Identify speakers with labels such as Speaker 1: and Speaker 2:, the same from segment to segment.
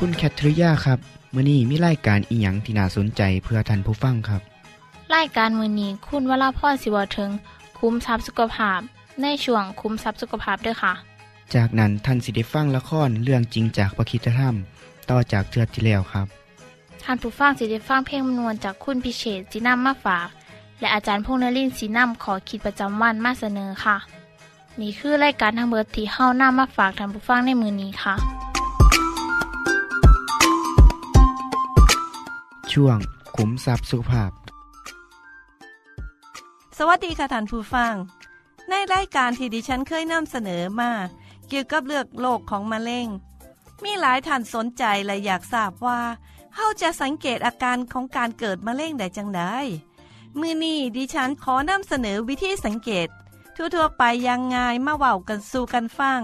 Speaker 1: คุณแคทริยาครับมื้อนี้มีรายการอีหยังที่น่าสนใจเพื่อท่านผู้ฟังครับ
Speaker 2: รายการมือนี้คุณวราพรสิวถึงคุ้มทรัพย์สุขภาพ ในช่วงคุ้มทรัพย์สุขภาพด้วยค่ะ
Speaker 1: จากนั้นท่านสิได้ฟังละครเรื่องจริงจากประคีตธรรม ต่อจากเทือกที่แล้วครับ
Speaker 2: ท่านผู้ฟังสิได้ฟังเพลงมนวนจากคุณพิเชษจีนัมมาฝาก และอาจารย์พงษ์นรินทร์สีนัมขอขีดประจำวันมาเสนอค่ะ นี่คือรายการทางเบอร์ที่เฮ้านํมาฝากท่านผู้ฟังในมือนี้ค่ะ
Speaker 1: ช่วงขุมทรัพย์สุขภาพ
Speaker 3: สวัสดีค่ะท่านผู้ฟัง ในรายการที่ดิฉันเคยนำเสนอมาเกี่ยวกับเรื่องโรคของมะเร็ง มีหลายท่านสนใจและอยากทราบว่าเฮาจะสังเกตอาการของการเกิดมะเร็งได้จังไดมือนี้ดิฉันขอนำเสนอวิธีสังเกต ทั่วๆไปยังง่ายมาเว้ากันสู่กันฟัง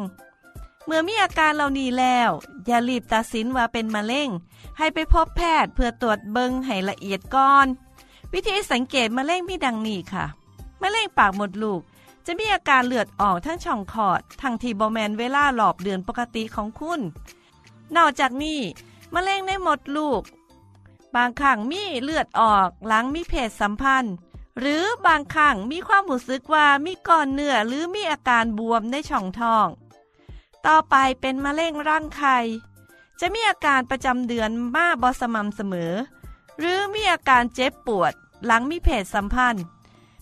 Speaker 3: เมื่อมีอาการเหล่านี้แล้ว อย่ารีบตัดสินว่าเป็นมะเร็ง ให้ไปพบแพทย์เพื่อตรวจเบิงให้ละเอียดก่อน วิธีสังเกตมะเร็งมีดังนี้ค่ะ มะเร็งปากมดลูก จะมีอาการเลือดออกทั้งช่องคลอด ทั้งที่บอแมนเวลาหลอบเดือนปกติของคุณ นอกจากนี้มะเร็งในมดลูก บางครั้งมีเลือดออกหลังมีเพศสัมพันธ์ หรือบางครั้งมีความรู้สึกว่ามีก้อนเนื้อหรือมีอาการบวมในช่องท้อง ต่อไปเป็นมะเร็งร่างไข่ จะมีอาการประจำเดือนมาบอสม่ำเสมอ หรือมีอาการเจ็บปวด หลังมีเพศสัมพันธ์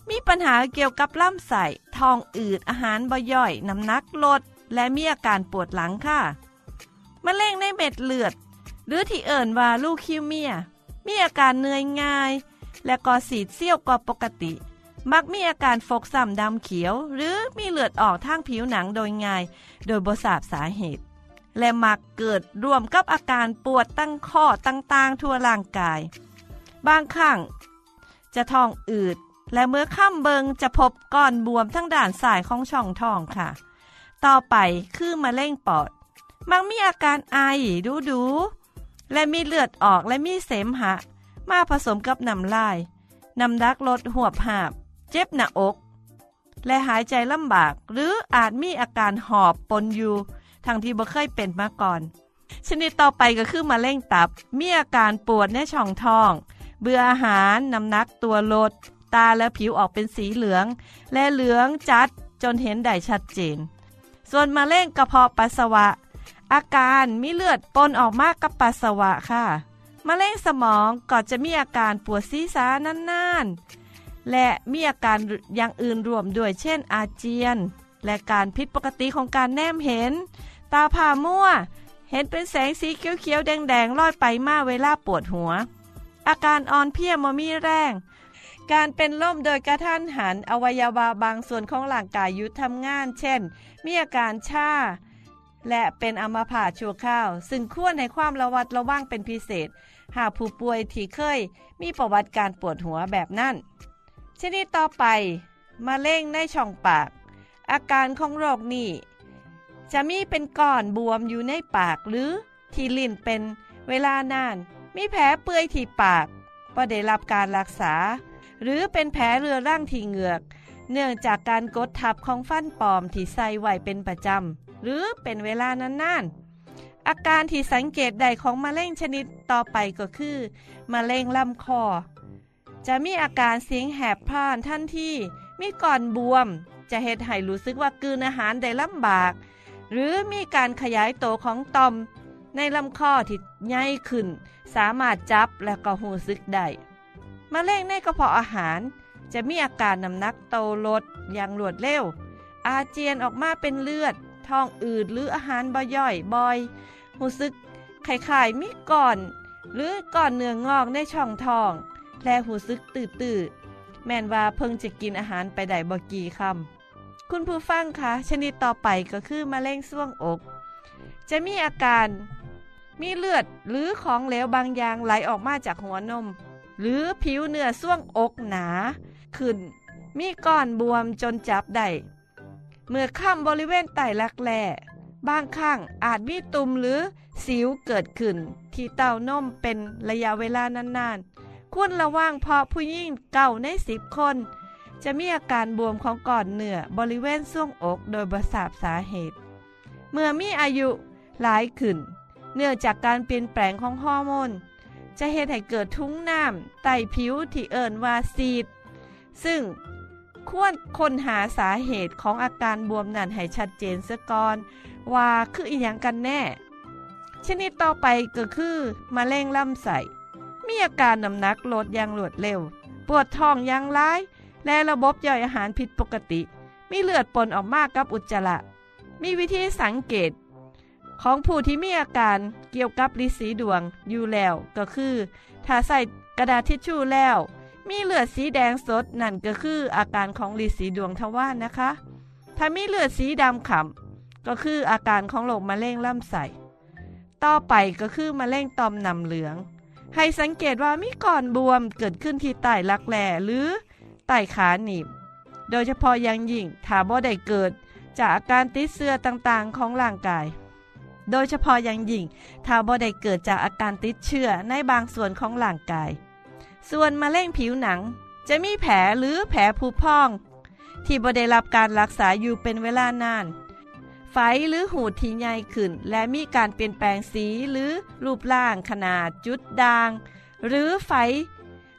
Speaker 3: มีปัญหาเกี่ยวกับลำไส้ทองอืดอาหารบ่ย่อยน้ำหนักลด และมีอาการปวดหลังค่ะมะเร็งในเม็ดเลือด หรือที่เอิ่นว่าลูคิวเมีย มีอาการเหนื่อยง่าย และก่อสีดเสี้ยวกว่าปกติ มักมีอาการฟกซ้ำดำเขียว หรือมีเลือดออกทางผิวหนังโดยง่าย โดยบ่ทราบสาเหตุ และมักเกิดรวมกับอาการปวดตั้งข้อต่างๆ ทั่วร่างกาย บางครั้งจะท้องอืด และเมื่อข้ามเบิงจะพบก้อนบวมทั้งด่านสายของช่องท้องค่ะ ต่อไปคือมะเร็งปอด มักมีอาการไอดูดูและมีเลือดออกและมีเสมหะ มาผสมกับน้ำลายน้ำดักลดหัวบหาบ เจ็บหน้าอก และหายใจลำบาก หรืออาจมีอาการหอบปนอยู่ทั้งที่บ่เคยเป็นมาก่อน ชนิดต่อไปก็คือมะเร็งตับ มีอาการปวดในช่องท้อง เบื่ออาหารน้ำหนักตัวลด ตาและผิวออกเป็นสีเหลือง และเหลืองจัดจนเห็นได้ชัดเจน ส่วนมะเร็งกระเพาะปัสสาวะ อาการมีเลือดปนออกมากกับปัสสาวะค่ะมะเร็งสมองก็จะมีอาการปวดศีรษะนานๆ และมีอาการอย่างอื่นรวมด้วยเช่นอาเจียน และการผิดปกติของการแนมเห็น ตาผ่ามั่ว เห็นเป็นแสงสีเขียวๆแดงๆลอยไปมาเวลาปวดหัว อาการอ่อนเพลียมมีแรง การเป็นล่มโดยกระทันหันอวัยวะบางส่วนของร่างกายหยุดทำงาน เช่น มีอาการชาและเป็นอัมพาตชั่วคราว ซึ่งควรให้ความระวัดระวังเป็นพิเศษ หากผู้ป่วยที่เคยมีประวัติการปวดหัวแบบนั้น ชนิดต่อไปมะเร็งในช่องปาก อาการของโรคนี้จะมีเป็นก้อนบวมอยู่ในปากหรือที่ลิ้นเป็นเวลานาน มีแผลเปื่อยที่ปากก็ได้รับการรักษา หรือเป็นแผลเรือร่างที่เหงือก เนื่องจากการกดทับของฟันปลอมที่ใส่ไว้เป็นประจำหรือเป็นเวลานานๆอาการที่สังเกตได้ของมะเร็งชนิดต่อไปก็คือมะเร็งลำคอ จะมีอาการเสียงแหบพร่านทันทีมีก่อนบวม จะเห็ดให้รู้สึกว่ากืนอาหารได้ลำบาก หรือมีการขยายโตของต่อม ในลำคอที่ใหญ่ขึ้น สามารถจับและก็หูซึกได้มะเร็งในกระเพาะอาหาร จะมีอาการน้ำหนักโตลดอย่างรวดเร็ว อาเจียนออกมาเป็นเลือด ท้องอืดหรืออาหารบ่ย่อยบ่อยหูซึกไข่ๆมีก่อน หรือก่อนเนื้องอกในช่องท้อง และหูซึกตื่นๆแม่นว่าเพิ่งจะกินอาหารไปได้บ่กี่คำคุณผู้ฟังคะชนิดต่อไปก็คือมะเร็งส่วงอก จะมีอาการ มีเลือดหรือของเหลวบางอย่างไหลออกมาจากหัวนม หรือผิวเนื้อส่วงอกหนา ขึ้น มีก้อนบวมจนจับได้เมื่อข้ามบริเวณไตรักแร้บางครั้งอาจมีตุ่มหรือสิวเกิดขึ้น ที่เต้านมเป็นระยะเวลานาน ควรระวังเพราะผู้หญิงเก่าในสิบคน จะมีอาการบวมของก้อนเนื้อบริเวณส่วงอกโดยบทราบสาเหตุ เมื่อมีอายุหลายขึ้น เนื่องจากการเปลี่ยนแปลงของฮอร์โมนจะเหตุให้เกิดทุ้งน้ำไตผิวที่เอิ่นว่าซีด ซึ่งควรค้นหาสาเหตุของอาการบวมนั้นให้ชัดเจนเสียก่อน ว่าคืออีหยังกันแน่ ชนิดต่อไปก็คือมะเร็งลำไส้ มีอาการน้ำหนักลดอย่างรวดเร็ว ปวดท้องอย่างร้าย และระบบย่อยอาหารผิดปกติ มีเลือดปนออกมากกับอุจจาระ มีวิธีสังเกต ของผู้ที่มีอาการเกี่ยวกับลิสีดวงอยู่แล้วก็คือ ถ้าใส่กระดาษทิชชู่แล้ว มีเลือดสีแดงสดนั่นก็คืออาการของลิสีดวงทวารนะคะ ถ้ามีเลือดสีดำขำก็คืออาการของโรคมะเร็งลำไส้ ต่อไปก็คือมะเร็งต่อมน้ำเหลือง ให้สังเกตว่ามีก้อนบวมเกิดขึ้นที่ใต้รักแร้หรือใต้ขาหนีบ โดยเฉพาะอยังยิ่งถ้าบ่ได้เกิด จากอาการติดเสื้อต่างๆของร่างกาย โดยเฉพาะอยังยิ่งถ้าบ่ได้เกิดจากอาการติดเชื้อในบางส่วนของร่างกาย ส่วนมะเร็งผิวหนัง จะมีแผลหรือแผลผุพอง ที่บ่ได้รับการรักษาอยู่เป็นเวลานาน ไฝหรือหูดที่ใหญ่ขึ้น และมีการเปลี่ยนแปลงสีหรือรูปร่างขนาดจุดด่าง หรือไฝ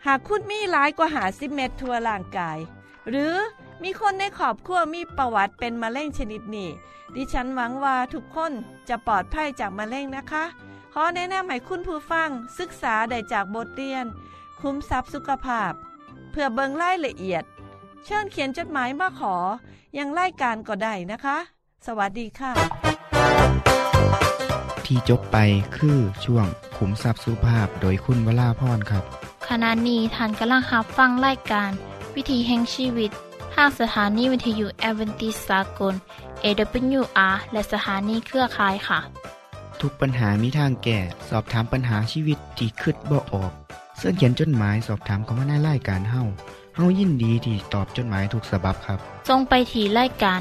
Speaker 3: หากคุณมีหลายกว่าหาสิเม็ดทั่วร่างกาย หรือมีคนในครอบครัวมีประวัติเป็นมะเร็งชนิดนี้ ดิฉันหวังว่าทุกคนจะปลอดภัยจากมะเร็งนะคะ ขอแนะนำให้คุณผู้ฟังศึกษาได้จากบทเรียน คุ้มทรัพย์สุขภาพ เพื่อเบิงรายละเอียด เชิญเขียนจดหมายมาขอยังไล่การก็ได้นะคะ สวัสดีค่ะ
Speaker 1: ที่จบไปคือช่วงขุมทรัพย์สุภาพโดยคุณวราพรครับ
Speaker 2: ขณะนี้ท่านกำลังรับฟังรายการ วิถีแห่งชีวิตทางสถานีวิทยุแอเวนติสากล AWR และสถานีเครือข่ายค่ะ
Speaker 1: ทุกปัญหามีทางแก้สอบถามปัญหาชีวิตที่คืดบ่ออก เสื้อเขียนจดหมายสอบถามเขามาในรายการเฮาเฮายินดีที่ตอบจดหมายถูกสาบับครับ
Speaker 2: ทรงไปถีรายการ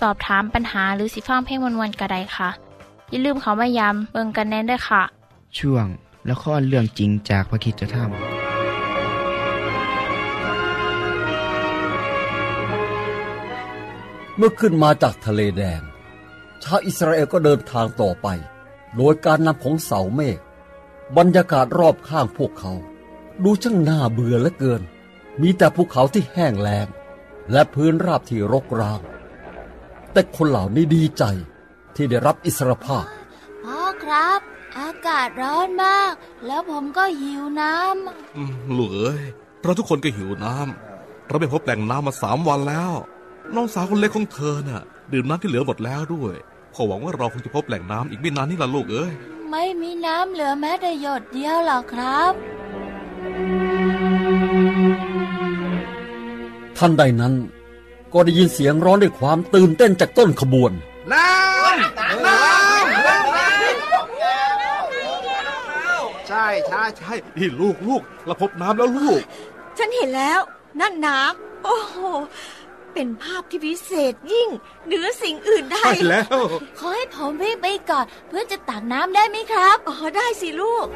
Speaker 2: สอบถามปัญหาหรือสิฟังเพลงวนๆกระไดค่ะ อย่าลืมเขามายามเบิงกันแน่นด้วยค่ะ
Speaker 1: ช่วงละครเรื่องจริงจากพระคิดธรรม
Speaker 4: เมื่อขึ้นมาจากทะเลแดง ชาวอิสราเอลก็เดินทางต่อไป โดยการนำของเสาเมฆบรรยากาศรอบข้างพวกเขา ดูช่างน่าเบื่อเหลือเกิน มีแต่ภูเขาที่แห้งแล้งและพื้นราบที่รกร้าง แต่คนเหล่านี้ดีใจที่ได้รับอิสรภาพ
Speaker 5: พ่อครับ อากาศร้อนมาก แล้วผมก็หิวน้
Speaker 6: อืมลูกเอ้ยเราทุกคนก็หิวน้ำเราไม่พบแหล่งน้ำมาสามวันแล้ว น้องสาวคนเล็กของเธอน่ะ ดื่มน้ำที่เหลือหมดแล้วด้วยขอหวังว่าเราคงจะพบแหล่งน้ำอีกไม่นานนี่ละลูกเอ้ยำ
Speaker 5: ไม่มีน้ำเหลือแม้แต่หยดเดียวหรอกครับ
Speaker 4: ท่านใดนั้น ก็ได้ยินเสียงร้องด้วยความตื่นเต้นจากต้นขบวน
Speaker 6: น้ำน้ำใช่ใช่ใช่นี่ลูกลูกเราพบน้ำแล้วลูก
Speaker 7: ฉันเห็นแล้ว นั่นน้ำโอ้โหเป็นภาพที่พิเศษยิ่งเหนือสิ่งอื่นใด
Speaker 6: ใช่แล้ว
Speaker 5: ขอให้ผมวิ่งไปก่อน เพื่อจะตักน้ำได้ไหมครับ
Speaker 7: อ๋อ ได้สิลูก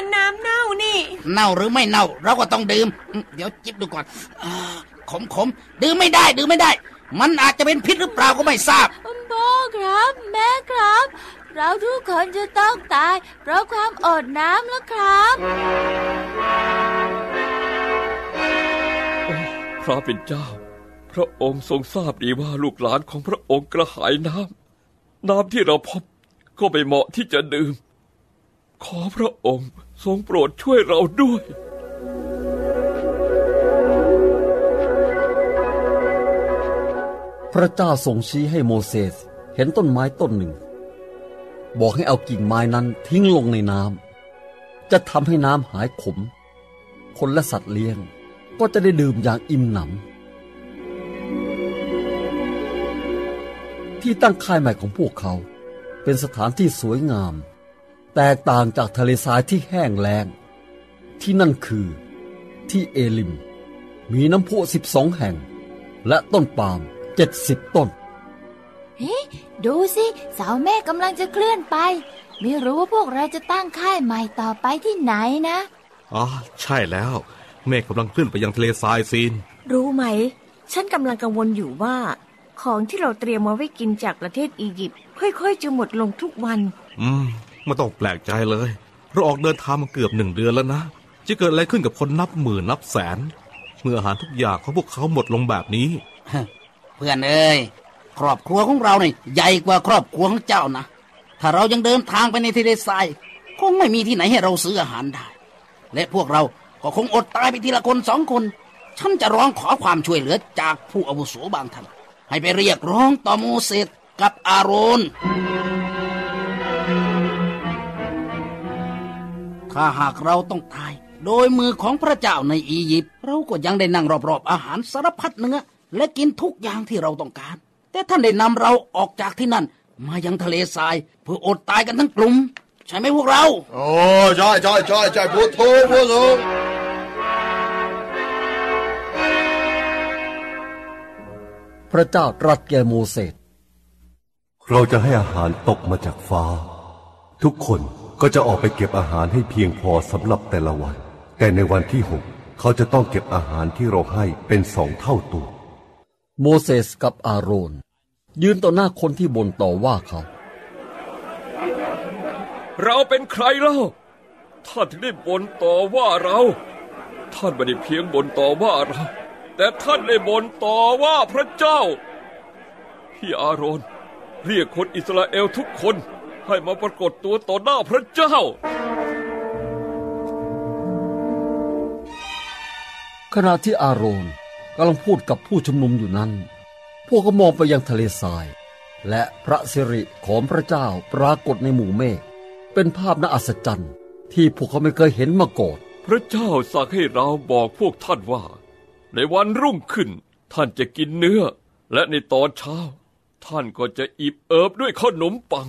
Speaker 7: มันน้ำเน่านี่
Speaker 8: เน่าหรือไม่เน่า เราก็ต้องดื่มอืมเดี๋ยวจิบดูก่อนอาขมขมดื่มไม่ได้ ดื่มไม่ได้ มันอาจจะเป็นพิษหรือเปล่าก็ไม่ทราบ
Speaker 5: พ่อครับ แม่ครับ เราทุกคนจะต้องตาย เพราะความอดน้ำแล้วครับ
Speaker 9: พระเป็นเจ้า พระองค์ทรงทราบดีว่าลูกหลานของพระองค์กระหายน้ำน้ำที่เราพบก็ไม่เหมาะที่จะดื่ม ขอพระองค์ ทรงโปรดช่วยเราด้วย
Speaker 4: พระเจ้าทรงชี้ให้โมเสสเห็นต้นไม้ต้นหนึ่ง บอกให้เอากิ่งไม้นั้นทิ้งลงในน้ำจะทำให้น้ำหายขม คนและสัตว์เลี้ยงก็จะได้ดื่มอย่างอิ่มหนำที่ตั้งค่ายใหม่ของพวกเขา เป็นสถานที่สวยงาม แตกต่างจากทะเลทรายที่แห้งแล้ง ที่นั่นคือที่เอลิม มีน้ำพุสิบสองแห่ง และต้นปาล์มเจ็ดสิบต้น
Speaker 5: เฮ้ดูสิเสาแม่กำลังจะเคลื่อนไป ไม่รู้ว่าพวกเราจะตั้งค่ายใหม่ต่อไปที่ไหนนะ
Speaker 6: อ๋อใช่แล้ว เมฆกำลังเคลื่อนไปยังทะเลทรายซีน
Speaker 7: รู้ไหม ฉันกำลังกังวลอยู่ว่า ของที่เราเตรียมมาไว้กินจากประเทศอียิปต์ค่อยๆจะหมดลงทุกวัน
Speaker 6: อืม ไม่ต้องแปลกใจเลย เราออกเดินทางมาเกือบหนึ่งเดือนแล้วนะ จะเกิดอะไรขึ้นกับคนนับหมื่นนับแสน เมื่ออาหารทุกอย่างของพวกเขาหมดลงแบบนี้
Speaker 8: เพื่อนเอ้ยครอบครัวของเราเนี่ยใหญ่กว่าครอบครัวของเจ้านะ ถ้าเรายังเดินทางไปในทะเลทรายคงไม่มีที่ไหนให้เราซื้ออาหารได้ และพวกเราก็คงอดตายไปทีละคนสองคน ฉันจะร้องขอความช่วยเหลือจากผู้อาวุโสบางท่านให้ไปเรียกร้องต่อโมเสสกับอาโรน ถ้าหากเราต้องตาย โดยมือของพระเจ้าในอียิปต์เราก็ยังได้นั่งรอบๆ อาหารสารพัดเนื้อและกินทุกอย่างที่เราต้องการ แต่ท่านได้นำเราออกจากที่นั่น มายังทะเลทราย เพื่ออดตายกันทั้งกลุ่มใช่ไหมพวกเรา
Speaker 10: โอ้ใช่ใช่ใช่ใช่พูดถูกพูดถูก
Speaker 4: พระเจ้าตรัสแก่โมเสส
Speaker 11: เราจะให้อาหารตกมาจากฟ้า ทุกคน ก็จะออกไปเก็บอาหารให้เพียงพอสำหรับแต่ละวัน แต่ในวันที่หกเขาจะต้องเก็บอาหารที่เราให้เป็นสองเท่าตัว
Speaker 4: โมเสสกับอาโรน ยืนต่อหน้าคนที่บ่นต่อว่าเขา
Speaker 9: เราเป็นใครเล่าท่านถึงได้บ่นต่อว่าเรา ท่านไม่ได้เพียงบ่นต่อว่าเรา แต่ท่านได้บ่นต่อว่าพระเจ้า พี่อาโรน เรียกคนอิสราเอลทุกคน ให้มาปรากฏตัวต่อหน้าพระเจ้า
Speaker 4: ขณะที่อาโรนกำลังพูดกับผู้ชุมนุมอยู่นั้น พวกเขามองไปยังทะเลทราย และพระสิริของพระเจ้าปรากฏในหมู่เมฆเป็นภาพน่าอัศจรรย์ที่พวกเขาไม่เคยเห็นมาก่อน
Speaker 9: พระเจ้าสั่งให้เราบอกพวกท่านว่า ในวันรุ่งขึ้นท่านจะกินเนื้อ และในตอนเช้า ท่านก็จะอิบเอิบด้วยขนมปัง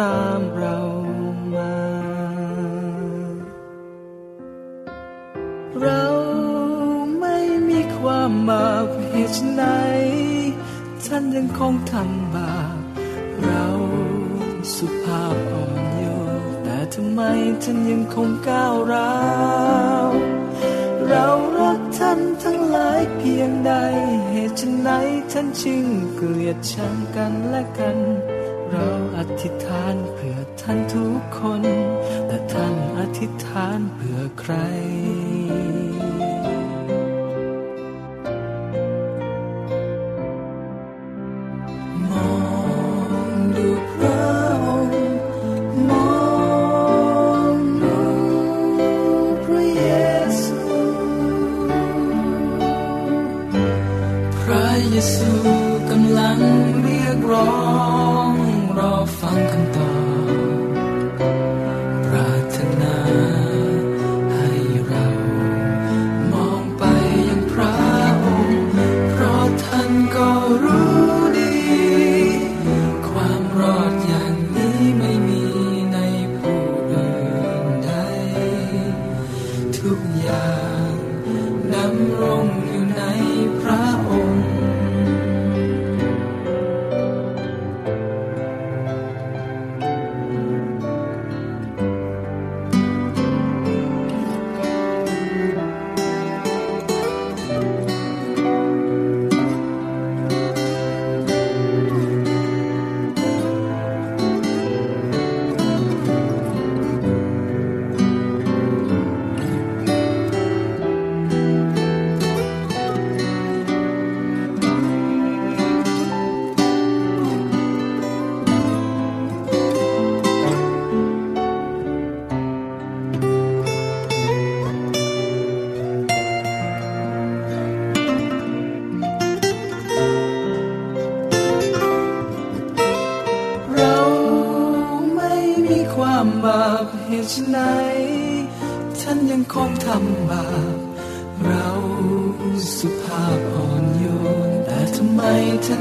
Speaker 12: ตามเรามา เราไม่มีความบาปเหตุไหนท่านยังคงทำบาปเราสุภาพอ่อนโยนแต่ทำไมท่านยังคงก้าวร้าวเรารักท่านทั้งหลายเพียงใด เหตุไหนท่านจึงเกลียดชังกันและกัน อธิษฐานเพื่อท่านทุกคน แต่ท่านอธิษฐานเพื่อใคร มองดูพระองค์มองดูพระเยซูพระเยซูกำลังเรียกร้อง รอฟังคำตอบ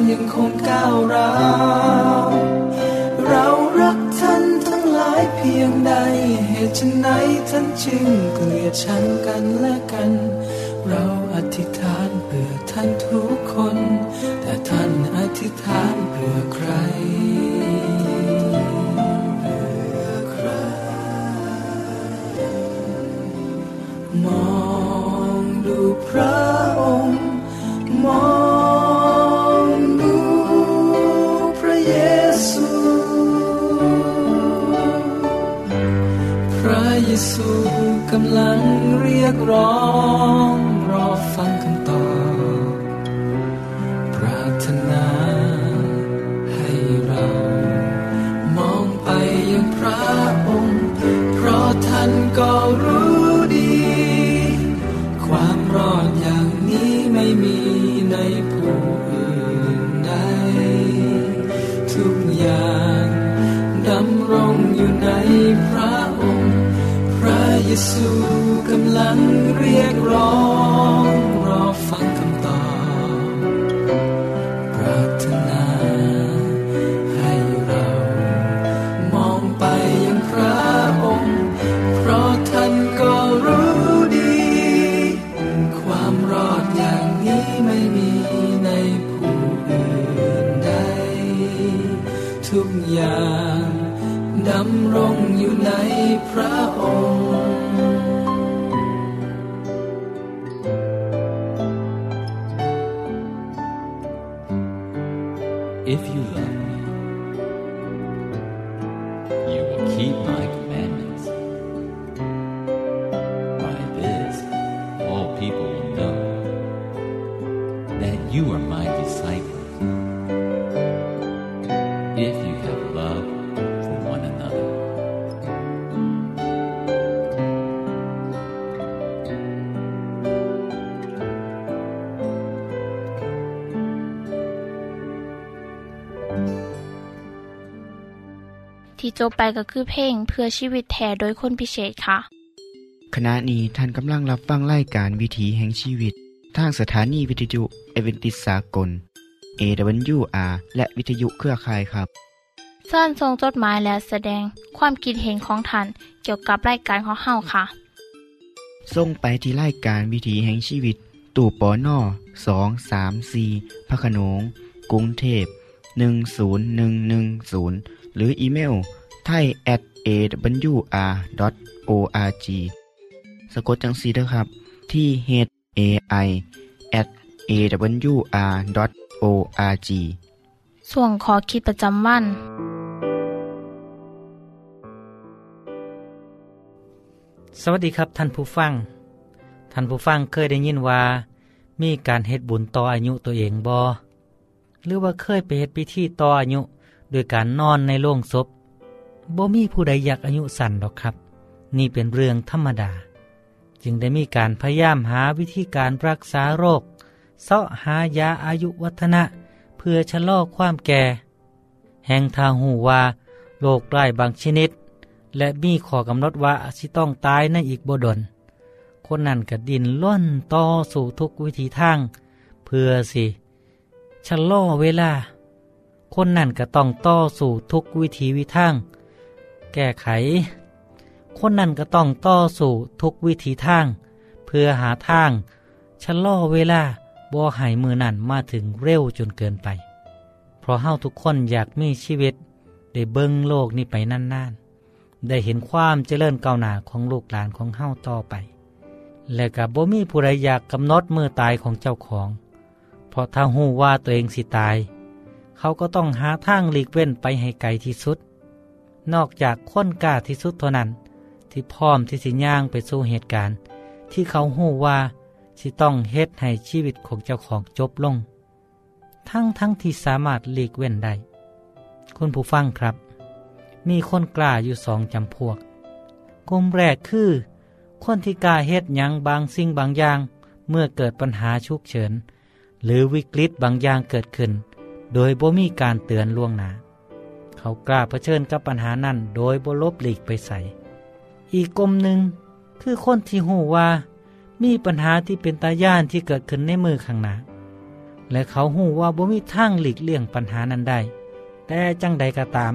Speaker 12: ยังคงก้าวร้าวเรารักท่านทั้งหลายเพียงใด เหตุไหนท่านจึงเกลียดชังกันและกัน เราอธิษฐานเพื่อท่านทุกคน แต่ท่านอธิษฐาน
Speaker 2: จบไปก็คือเพลงเพื่อชีวิตแทนโดยคนพิเศษค่ะ
Speaker 1: ขณะนี้ท่านกำลังรับฟังรายการวิถีแห่งชีวิต ทางสถานีวิทยุเอเวนติสากล AWR และวิทยุเครือข่ายครับ
Speaker 2: เชิญส่งจดหมายและแสดงความคิดเห็นของท่านเกี่ยวกับรายการของเฮาค่ะ
Speaker 1: ส่งไปที่รายการวิถีแห่งชีวิต ตู่ปอน่อสองสามสีพระโขนงกรุงเทพ10110 หรืออีเมล ไทย at awr.org สะกดจังสีนะครับ ที่ h a i at awr.org
Speaker 2: ส่วนขอคิดประจำวัน
Speaker 13: สวัสดีครับท่านผู้ฟัง ท่านผู้ฟังเคยได้ยินว่า มีการเฮ็ดบุญต่ออายุตัวเองบอหรือว่าเคยไปเฮ็ดพิธีต่ออายุ โดยการนอนในโรงศพ บ่มีผู้ใดอยากอายุสั้นหรอกครับ นี่เป็นเรื่องธรรมดา จึงได้มีการพยายามหาวิธีการรักษาโรคเสาะหายาอายุวัฒนะ เพื่อชะลอความแก่ แห่งทางหูว่าโรคร้ายบางชนิด และมีข้อกำหนดว่าสิต้องตายในอีกบดลคนนั้นก็ดินล้นต่อสู่ทุกวิธีทาง เพื่อสิชะลอเวลา คนนั้นก็ต้องต่อสู่ทุกวิธีวิทาง แก้ไข คนนั้นก็ต้องต่อสู่ทุกวิธีทาง เพื่อหาทางชะล่อเวลาบ่ให้มือนั่นมาถึงเร็วจนเกินไป เพราะเฮาทุกคนอยากมีชีวิต ได้เบิ่งโลกนี้ไปนานๆ ได้เห็นความเจริญก้าวหน้าของลูกหลานของเฮาต่อไป และกับบ่มีผู้ใดอยากกำหนดมือตายของเจ้าของ เพราะถ้าหูว่าตัวเองสิตาย เขาก็ต้องหาทางหลีกเว้นไปให้ไกลที่สุด นอกจากคนกล้าที่สุดเท่านั้น ที่พร้อมที่สิย่างไปสู่เหตุการณ์ ที่เขาหูว่าสิต้องเฮ็ดให้ชีวิตของเจ้าของจบลง ทั้งทั้งที่สามารถหลีกเว้นได้ คุณผู้ฟังครับ มีคนกล้าอยู่สองจำพวก กลุ่มแรกคือ คนที่กล้าเฮ็ดยังบางสิ่งบางอย่าง เมื่อเกิดปัญหาฉุกเฉิน หรือวิกฤตบางอย่างเกิดขึ้น โดยบ่มีการเตือนล่วงหน้า เขากล้าเผชิญกับปัญหานั้นโดยบลบหลีกไปใส่ อีกกลุ่มหนึ่งคือคนที่หูว่า มีปัญหาที่เป็นตาย่านที่เกิดขึ้นในมือข้างหน้าและเขาหูว่าบ่มีทางหลีกเลี่ยงปัญหานั้นได้ แต่จังใดก็ตาม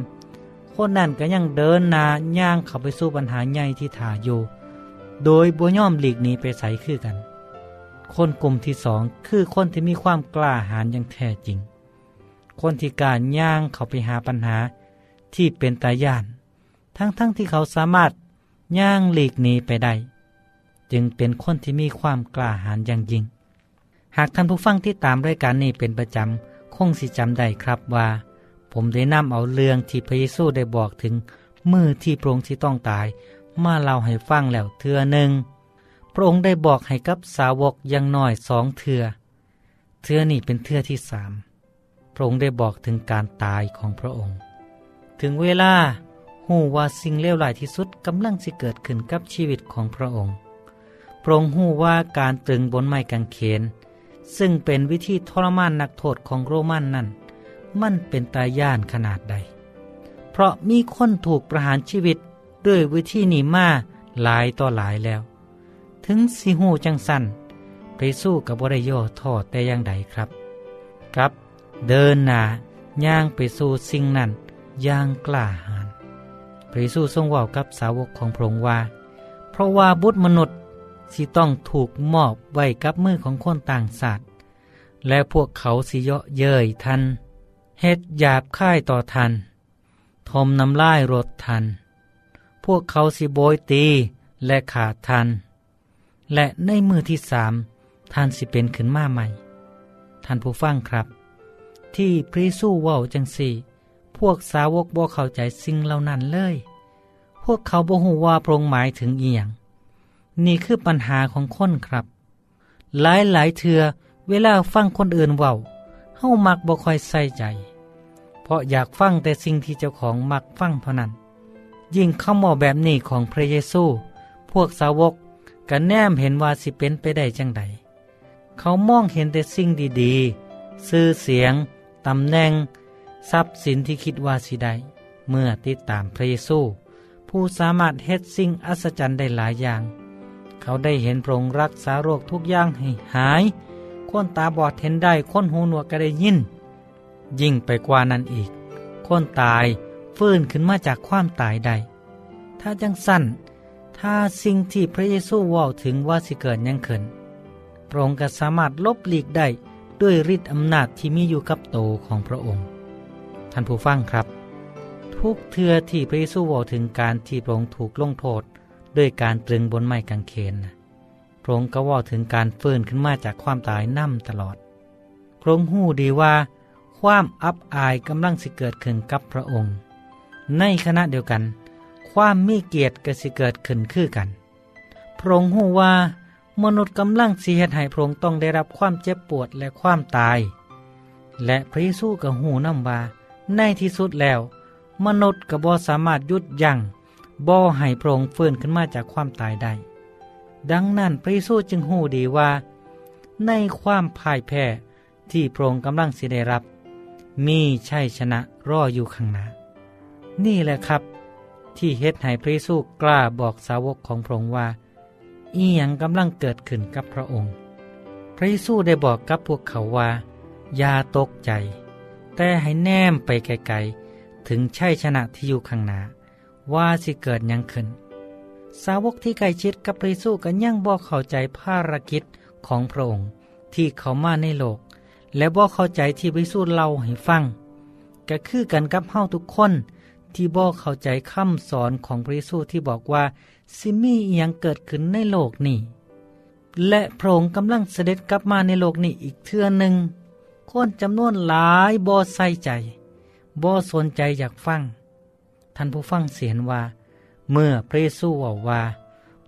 Speaker 13: คนนั้นก็ยังเดินหน้าย่างเข้าไปสู่ปัญหาใหญ่ที่ถาอยู่ โดยบ่ย่อมหลีกหนีไปใส่คือกัน คนกลุ่มที่สองคือคนที่มีความกล้าหาญอย่างแท้จริง คนที่การย่างเขาไปหาปัญหาที่เป็นตาย่าน ทั้งๆทที่เขาสามารถย่างหลีกหนีไปได้ จึงเป็นคนที่มีความกล้าหาญอย่างยิ่ง หากท่านผู้ฟังที่ตามรายการนี้เป็นประจำ คงสิจำได้ครับว่า ผมได้นำเอาเรื่องที่พระเยซูได้บอกถึงมือที่พระองค์ที่ต้องตาย มาเล่าให้ฟังแล้วเทือหนึ่งพระองค์ได้บอกให้กับสาวกยังน้อยสองเทือ เทือนี่เป็นเทือที่สาม พระองค์ได้บอกถึงการตายของพระองค์ ถึงเวลาหูว่าสิ่งเลวร้ายที่สุดกำลังสิเกิดขึ้นกับชีวิตของพระองค์ พระองค์หูว่าการตรึงบนไม้กางเขน ซึ่งเป็นวิธีทรมานนักโทษของโรมันนั่น มันเป็นตายย่านขนาดใด เพราะมีคนถูกประหารชีวิตด้วยวิธีนี้มาหลายต่อหลายแล้ว ถึงสิหูจังสันไปสู้กับบริโยทอดแต่อย่างใดครับ ครับ เดินหนาย่างไปสู่สิ่งนั้นย่างกล้าหาญพระเยซูทรงว่ากับสาวกของพระองค์ว่า เพราะว่าบุตรมนุษย์สิต้องถูกมอบไว้กับมือของคนต่างศาสตร์และพวกเขาสิเยาะเย้ยทันเฮ็ดหยาบค่ายต่อทัน ทมน้ำลายรถทัน พวกเขาสิโบยตีและขาดทัน และในมือที่สามท่านสิเป็นขึ้นมาใหม่ ท่านผู้ฟังครับ ที่พระเยซูเว้าจังสี่ พวกสาวกบ่เข้าใจสิ่งเหล่านั้นเลย พวกเขาบ่ฮู้ว่าพระองค์หมายถึงเอียงนี่คือปัญหาของคนครับ หลายหลายเทือเวลาฟังคนอื่นเว้าเฮามักบ่ค่อยใส่ใจ เพราะอยากฟังแต่สิ่งที่เจ้าของมักฟังเท่านั้น ยิ่งเข้าหมอแบบนี้ของพระเยซู พวกสาวกก็แนมเห็นว่าสิเป็นไปได้จังใด เขามองเห็นแต่สิ่งดีๆ ซื่อเสียง ตำแหน่ง ทรัพย์สินที่คิดว่าสิได้เมื่อติดตามพระเยซู ผู้สามารถเฮ็ดสิ่งอัศจรรย์ได้หลายอย่าง เขาได้เห็นพระองค์รักษาโรคทุกอย่างให้หาย คนตาบอดเห็นได้คนหูหนวกก็ได้ยิน ยิ่งไปกว่านั้นอีก คนตายฟื้นขึ้นมาจากความตายได้ถ้าจังสั้นถ้าสิ่งที่พระเยซูว่าถึงว่าสิเกิดยังขึ้นพระองค์ก็สามารถลบหลีกได้ ด้วยฤทธิ์อำนาจที่มีอยู่กับโตของพระองค์ ท่านผู้ฟังครับ ทุกเทือที่พระเยซูว่าถึงการที่พระองค์ถูกลงโทษด้วยการตรึงบนไม้กางเขนพระองค์ก็ว่าถึงการฟื่อนขึ้นมาจากความตายนั่มตลอดพระองค์หู้ดีว่า ความอับอายกำลังสิเกิดขึ้นกับพระองค์ ในขณะเดียวกัน ความมีเกียรติก็สิเกิดขึ้นคือกัน พระองค์หู้ว่า มนุษย์กำลังสิเหตุให้พระองค์ต้องได้รับความเจ็บปวดและความตาย และพระเยซูก็หูนำว่าในที่สุดแล้ว มนุษย์ก็บ่สามารถยุดยัง้งบ่ให้พระองค์ฟื้นขึ้นมาจากความตายได้ ดังนั้นพระเยซูจึงหูดีว่า ในความพ่ายแพ้ที่พระองค์กำลังสิได้รับ มีชัยชนะรออยู่ข้างหน้า นี่แหละครับ ที่เฮ็ดให้พระเยซูกล้าบอกสาวกของพระองค์ว่า อีหยังกำลังเกิดขึ้นกับพระองค์ พระเยซูได้บอกกับพวกเขาว่า อย่าตกใจ แต่ให้แนมไปไกลๆ ถึงชัยชนะที่อยู่ข้างหน้า ว่าสิเกิดยังขึ้น สาวกที่ใกล้ชิดกับพระเยซูก็ยังบอกเข้าใจภารกิจของพระองค์ที่เขามาในโลก และบอกเข้าใจที่พระเยซูเล่าให้ฟัง ก็คือกันกับเฮาทุกคนที่บอกเข้าใจคำสอนของพระเยซูที่บอกว่า สิมีอียังเกิดขึ้นในโลกนี้ และพระองค์กำลังเสด็จกลับมาในโลกนี้อีกเทื่อหนึ่งคนจำนวนหลายบ่ใส่ใจบ่สนใจอยากฟัง ท่านผู้ฟังเสียนว่า เมื่อพระเยซูว่าว่า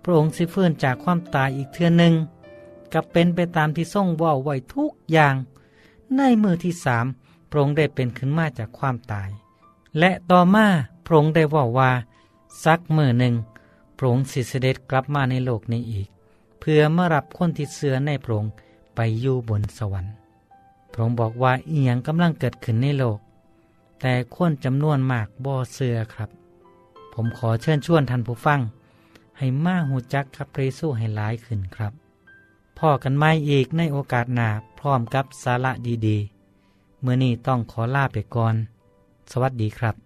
Speaker 13: พระองค์สิฟื้นจากความตายอีกเทื่อหนึ่งกับเป็นไปตามที่ทรงว่าไว้ทุกอย่าง ในมือที่สามพระองค์ได้เป็นขึ้นมาจากความตาย และต่อมาพระองค์ได้ว่าว่าสักมือหนึ่ง พระองค์สิเสด็จกลับมาในโลกนี้อีก เพื่อมารับคนที่เสือในพระองค์ไปอยู่บนสวรรค์ พระองค์บอกว่าเอียงกำลังเกิดขึ้นในโลก แต่คนจำนวนมากบ่อเสือครับ ผมขอเชิญชวนท่านผู้ฟัง ให้มาหูจักกับพระเยซูให้หลายขึ้นครับพ่อกันไม่อีกในโอกาสหนาพร้อมกับสาระดีๆเมื่อนี้ต้องขอลาไปก่อน สวัสดีครับ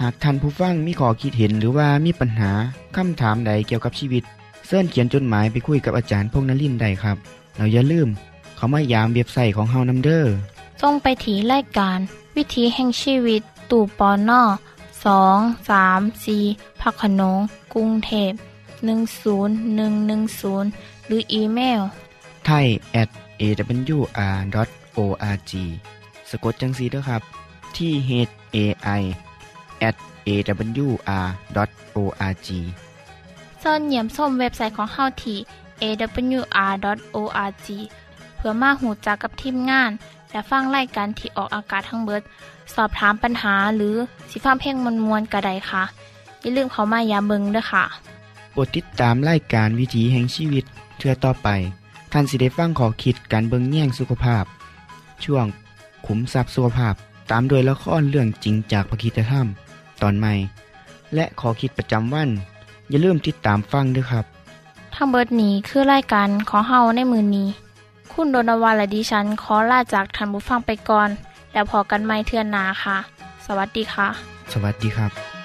Speaker 1: หากท่านผู้ฟังมีข้อคิดเห็นหรือว่ามีปัญหาคำถามใดเกี่ยวกับชีวิตเสินเขียนจดหมายไปคุยกับอาจารย์พงนลินได้ครับ เราอย่าลืม เขามายามเว็บไซต์ของเฮานัมเดอร์
Speaker 2: ส่งไปถีรายการ วิถีแห่งชีวิต ตู่ปอน่อสองสามสีพักขนงกรุงเทพ10110 หรืออีเมล
Speaker 1: ไทย at awr.org สะกดจังสีด้วยครับ ที่ h a i at awr.org
Speaker 2: เสินเหยี่ยมส้มเว็บไซต์ของเฮาที่ awr.org เพื่อมาหูจักกับทีมงาน และฟังไล่กันที่ออกอากาศทั้งเบิด สอบถามปัญหาหรือสิฟ้าเพ่งมวลมวลกระไดค่ะ อย่าลืมเขามายาเบิงด้วยค่ะ
Speaker 1: โปรดติดตามไล่การวิถีแห่งชีวิตเทือต่อไป ท่านสิได้ฟังขอคิดการเบิงแย่งสุขภาพ ช่วงขุมทรัพย์สุขภาพตามโดยละครเรื่องจริงจากพระคีตธรรม ตอนใหม่ และขอคิดประจำวัน อย่าลืมติดตามฟังด้วยครับ
Speaker 2: ทั้งเบิดนี้คือรายการของเฮาในมือนี้ คุณโดนวาและดิฉันขอลาจากทันบุฟังไปก่อน แล้วพอกันไม่เทื่อนนาค่ะ สวัสดีค่ะ
Speaker 1: สวัสดีครับ「